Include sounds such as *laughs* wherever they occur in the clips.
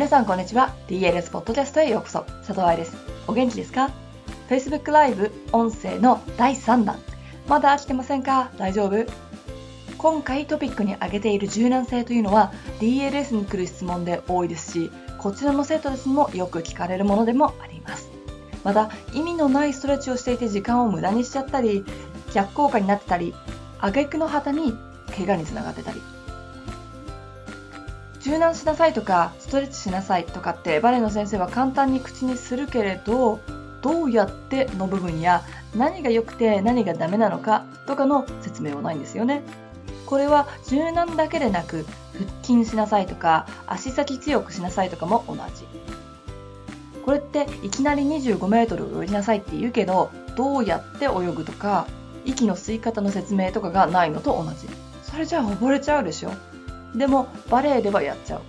皆さんこんにちは。DLS ポッドキャストへようこそ。佐藤愛です。お元気ですか？Facebook ライブ音声の第3弾。まだ飽きてませんか？大丈夫？今回トピックに挙げている柔軟性というのは DLS に来る質問で多いですしこちらの生徒たちもよく聞かれるものでもあります。また意味のないストレッチをしていて時間を無駄にしちゃったり逆効果になってたり挙句の果てに怪我につながってたり柔軟しなさいとかストレッチしなさいとかってバレエの先生は簡単に口にするけれどどうやっての部分や何が良くて何がダメなのかとかの説明はないんですよね。これは柔軟だけでなく腹筋しなさいとか足先強くしなさいとかも同じ。これっていきなり25メートル泳ぎなさいって言うけどどうやって泳ぐとか息の吸い方の説明とかがないのと同じ。それじゃあ溺れちゃうでしょ？でもバレエではやっちゃう。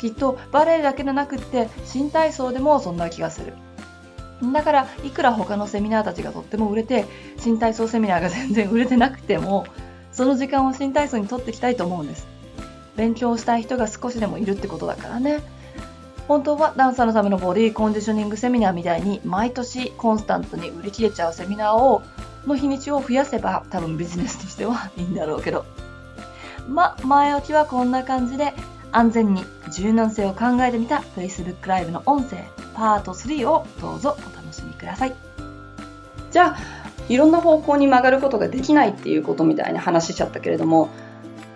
きっとバレエだけでなくって新体操でもそんな気がする。だからいくら他のセミナーたちがとっても売れて新体操セミナーが全然売れてなくてもその時間を新体操にとっていきたいと思うんです。勉強したい人が少しでもいるってことだからね。本当はダンサーのためのボディコンディショニングセミナーみたいに毎年コンスタントに売り切れちゃうセミナーをの日にちを増やせば多分ビジネスとしては *laughs* いいんだろうけど。ま、前置きはこんな感じで安全に柔軟性を考えてみた Facebook ライブの音声パート3をどうぞお楽しみください。じゃあ、いろんな方向に曲がることができないっていうことみたいに話しちゃったけれども、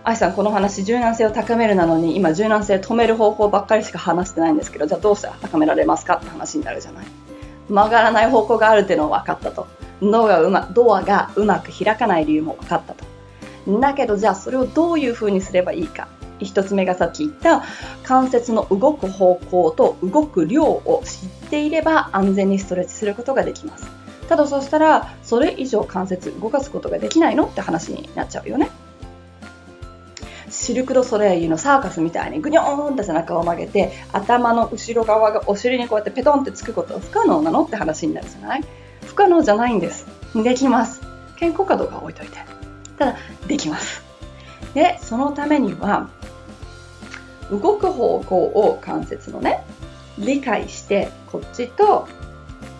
愛さんこの話柔軟性を高めるなのに今柔軟性を止める方法ばっかりしか話してないんですけどじゃあどうした？ら高められますか？って話になるじゃない。曲がらない方向があるっていうのは分かったと。ドアがうまドアがうまく開かない理由も分かったと。だけどじゃあそれをどういうふうにすればいいか。一つ目がさっき言った関節の動く方向と動く量を知っていれば安全にストレッチすることができます。ただそうしたらそれ以上関節動かすことができないのって話になっちゃうよね。シルク・ド・ソレイユのサーカスみたいにグニョーンって背中を曲げて頭の後ろ側がお尻にこうやってペトンってつくことは不可能なのって話になるじゃない？不可能じゃないんです。できます。健康かどうか置いといて。ただできます。でそのためには動く方向を関節のね理解してこっちと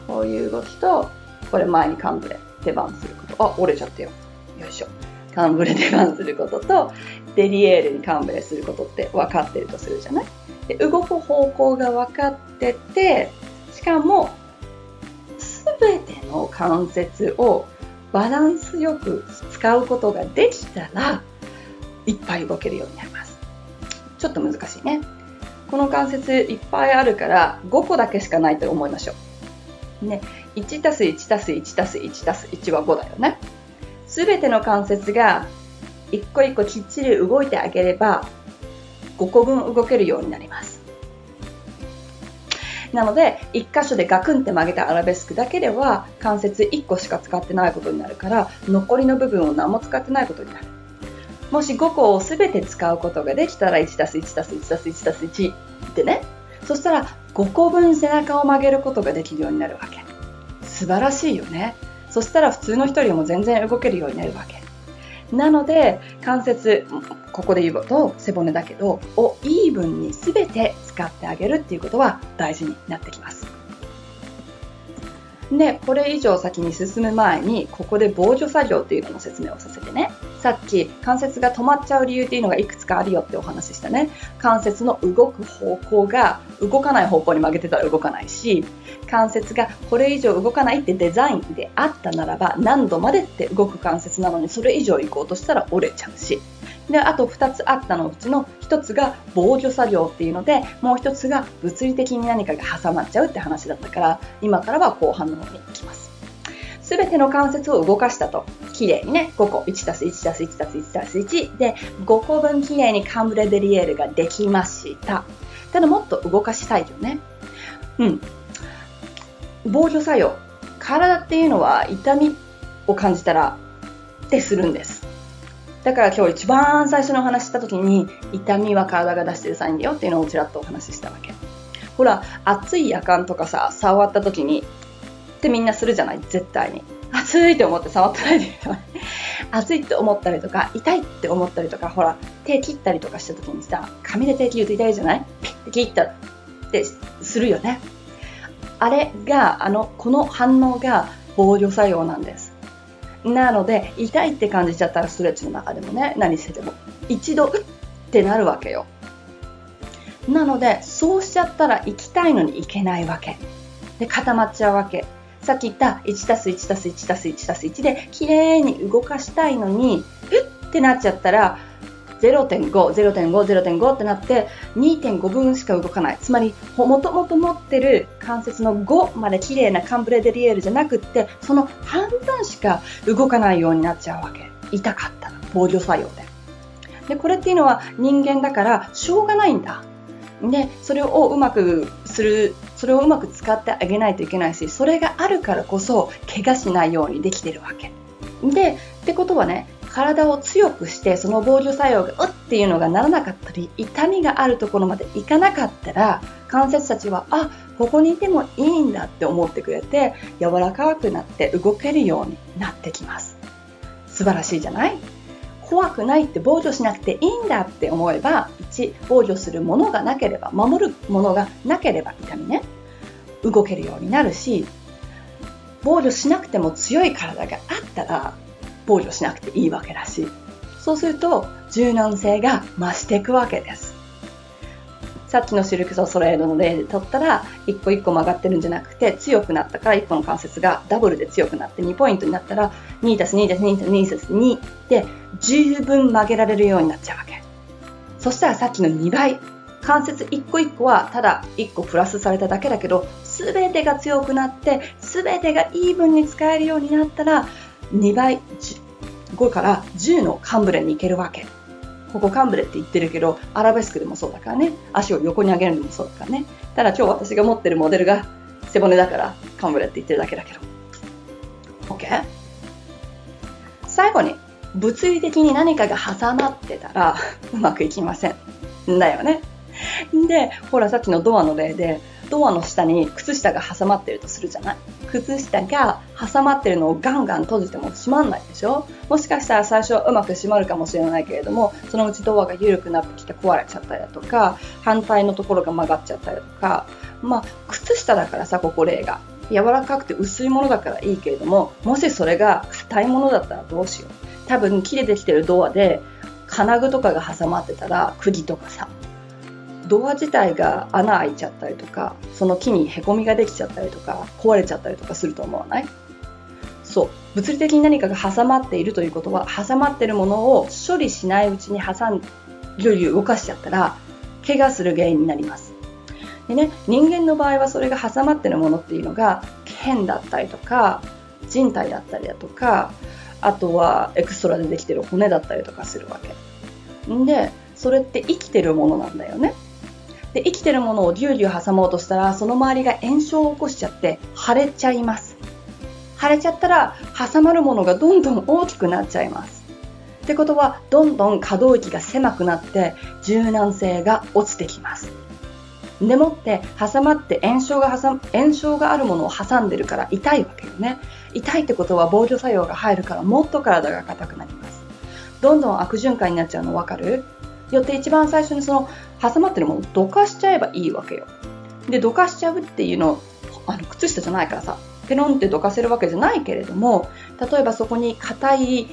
こういう動きとこれ前にカンブレ出番すること。あ折れちゃったよ。よいしょ。カンブレ出番することとデリエールにカンブレすることって分かってるとするじゃない？で動く方向が分かっててしかも全ての関節をバランスよく使うことができたらいっぱい動けるようになります。ちょっと難しいね。この関節いっぱいあるから5個だけしかないと思いましょう。ね。1たす1たす1たす1たす1は5だよね。すべての関節が一個一個きっちり動いてあげれば5個分動けるようになります。なので1箇所でガクンって曲げたアラベスクだけでは関節1個しか使ってないことになるから残りの部分を何も使ってないことになる。もし5個を全て使うことができたら 1+1+1+1+1 ってね。そしたら5個分背中を曲げることができるようになるわけ。素晴らしいよね。そしたら普通の人よりも全然動けるようになるわけ。なので関節ここで言うと背骨だけどをイーブンに全て使ってあげるっていうことは大事になってきます。でこれ以上先に進む前にここで防除作業っていうのの説明をさせてね。さっき関節が止まっちゃう理由っていうのがいくつかあるよってお話ししたね。関節の動く方向が動かない方向に曲げてたら動かないし関節がこれ以上動かないってデザインであったならば何度までって動く関節なのにそれ以上行こうとしたら折れちゃうし。であと2つあったのうちの1つが防除作業っていうのでもう1つが物理的に何かが挟まっちゃうって話だったから今からは後半の方に行きます。全ての関節を動かしたと。綺麗にね5個。1+1+1+1+1 で5個分綺麗にカンブレデリエールができました。ただもっと動かしたいよね。うん。防除作用。体っていうのは痛みを感じたらってするんです。だから今日一番最初にお話した時に痛みは体が出してるサインだよっていうのをちらっとお話ししたわけ。ほら熱い夜間とかさ触った時にってみんなするじゃない？絶対に。*laughs* 熱いって思って触ってないで *laughs* 熱いって思ったりとか痛いって思ったりとかほら手切ったりとかした時にさ紙で手切ると痛いじゃない？ピッて切ったっってするよね。あれが、あの、この反応が防御作用なんです。なので、痛いって感じちゃったらストレッチの中でもね、何してても、一度、うってなるわけよ。なので、そうしちゃったら行きたいのに行けないわけ。で、固まっちゃうわけ。さっき言った1たす1たす1たす1たす1で綺麗に動かしたいのに、うってなっちゃったら、0.5、0.5、0.5ってなって2.5分しか動かない。つまり、もともと持ってる関節の5まで綺麗なカンブレデリエールじゃなくって、その半分しか動かないようになっちゃうわけ。痛かった防御作用で。で、これっていうのは人間だからしょうがないんだ。で、それをうまくする、それをうまく使ってあげないといけないし、それがあるからこそ怪我しないようにできてるわけ。で、ってことはね、体を強くしてその防御作用がうっていうのがならなかったり痛みがあるところまでいかなかったら関節たちはあここにいてもいいんだって思ってくれて柔らかくなって動けるようになってきます素晴らしいじゃない？怖くないって防御しなくていいんだって思えば1防御するものがなければ守るものがなければ痛みね動けるようになるし防御しなくても強い体があったら防御しなくていいわけだし、そうすると柔軟性が増していくわけです。さっきのシルク・ソソレードの例で取ったら、一個一個曲がってるんじゃなくて、強くなったから一個の関節がダブルで強くなって2ポイントになったら、2たす2たす2たす2たす2で十分曲げられるようになっちゃうわけ。そしたらさっきの2倍。関節一個一個はただ1個プラスされただけだけど、すべてが強くなって、すべてがイーブンに使えるようになったら、2倍、5から10のカンブレに行けるわけ。ここカンブレって言ってるけど、アラベスクでもそうだからね。足を横に上げるのもそうだからね。ただ今日私が持ってるモデルが背骨だからカンブレって言ってるだけだけど。OK? 最後に、物理的に何かが挟まってたらうまくいきません。だよね。で、ほらさっきのドアの例で、ドアの下に靴下が挟まってるとするじゃない靴下が挟まってるのをガンガン閉じても閉まんないでしょ？もしかしたら最初はうまく閉まるかもしれないけれどもそのうちドアが緩くなってきて壊れちゃったりだとか反対のところが曲がっちゃったりだとか。まあ靴下だからさここ例が。柔らかくて薄いものだからいいけれどももしそれが硬いものだったらどうしよう。多分切れてきてるドアで金具とかが挟まってたら釘とかさ。ドア自体が穴開いちゃったりとかその木にへこみができちゃったりとか壊れちゃったりとかすると思わない？そう。物理的に何かが挟まっているということは挟まっているものを処理しないうちに挟んぎゅうぎゅう動かしちゃったら怪我する原因になります。でね人間の場合はそれが挟まってるものっていうのが腱だったりとか人体だったりだとかあとはエクストラでできてる骨だったりとかするわけ。でそれって生きてるものなんだよね。で生きてるものをぎゅうぎゅう挟もうとしたらその周りが炎症を起こしちゃって腫れちゃいます。腫れちゃったら挟まるものがどんどん大きくなっちゃいます。ってことはどんどん可動域が狭くなって柔軟性が落ちてきます。でもって挟まって炎症が挟炎症があるものを挟んでるから痛いわけよね。痛いってことは防御作用が入るからもっと体が硬くなります。どんどん悪循環になっちゃうの分かる？よって一番最初にその挟まってるものをどかしちゃえばいいわけよ。で、どかしちゃうっていうの、あの、靴下じゃないからさ、ペロンってどかせるわけじゃないけれども、例えばそこに硬い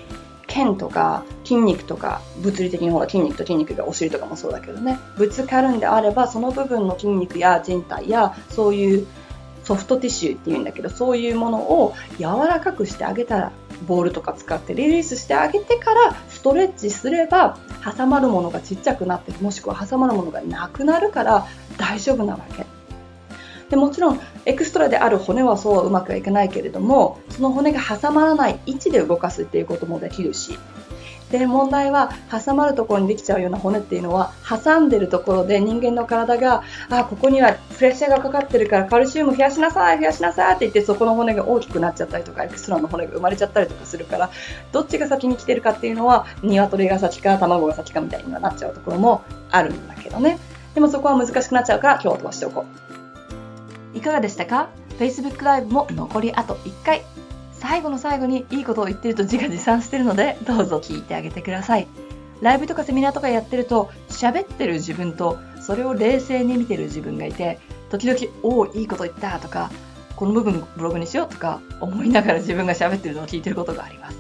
腱とか筋肉とか、物理的にほら筋肉と筋肉がお尻とかもそうだけどね、ぶつかるんであれば、その部分の筋肉や人体や、そういうソフトティッシュっていうんだけど、そういうものを柔らかくしてあげたらボールとか使ってリリースしてあげてからストレッチすれば挟まるものがちっちゃくなってもしくは挟まるものがなくなるから大丈夫なわけ。でもちろんエクストラである骨はそうはうまくはいかないけれどもその骨が挟まらない位置で動かすっていうこともできるしで問題は挟まるところにできちゃうような骨っていうのは挟んでるところで人間の体があここにはプレッシャーがかかってるからカルシウム増やしなさい増やしなさいって言ってそこの骨が大きくなっちゃったりとかエクストラの骨が生まれちゃったりとかするからどっちが先に来てるかっていうのは鶏が先か卵が先かみたいにはなっちゃうところもあるんだけどね。でもそこは難しくなっちゃうから今日は飛ばしておこう。いかがでしたか？Facebook ライブも残りあと1回。最後の最後にいいことを言ってると自画自賛してるので、どうぞ聞いてあげてください。ライブとかセミナーとかやってると、喋ってる自分とそれを冷静に見てる自分がいて、時々、おお、いいこと言ったとか、この部分ブログにしようとか思いながら自分が喋ってるのを聞いてることがあります。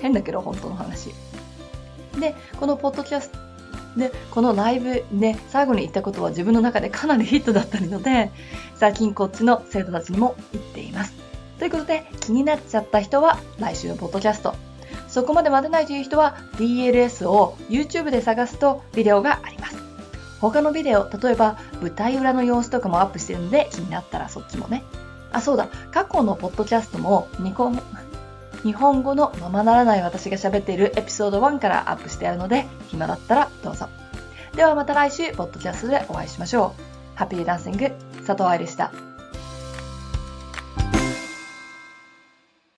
変だけど本当の話。で、このポッドキャストで、このライブで最後に言ったことは自分の中でかなりヒットだったので、最近こっちの生徒たちにも言っています。ということで、気になっちゃった人は来週のポッドキャスト。そこまで待てないという人は DLS を YouTube で探すとビデオがあります。他のビデオ、例えば舞台裏の様子とかもアップしてるので気になったらそっちもね。あ、そうだ。過去のポッドキャストも日本日本語のままならない私が喋っているエピソード1からアップしてあるので、暇だったらどうぞ。ではまた来週、ポッドキャストでお会いしましょう。ハッピーダンシング、佐藤愛でした。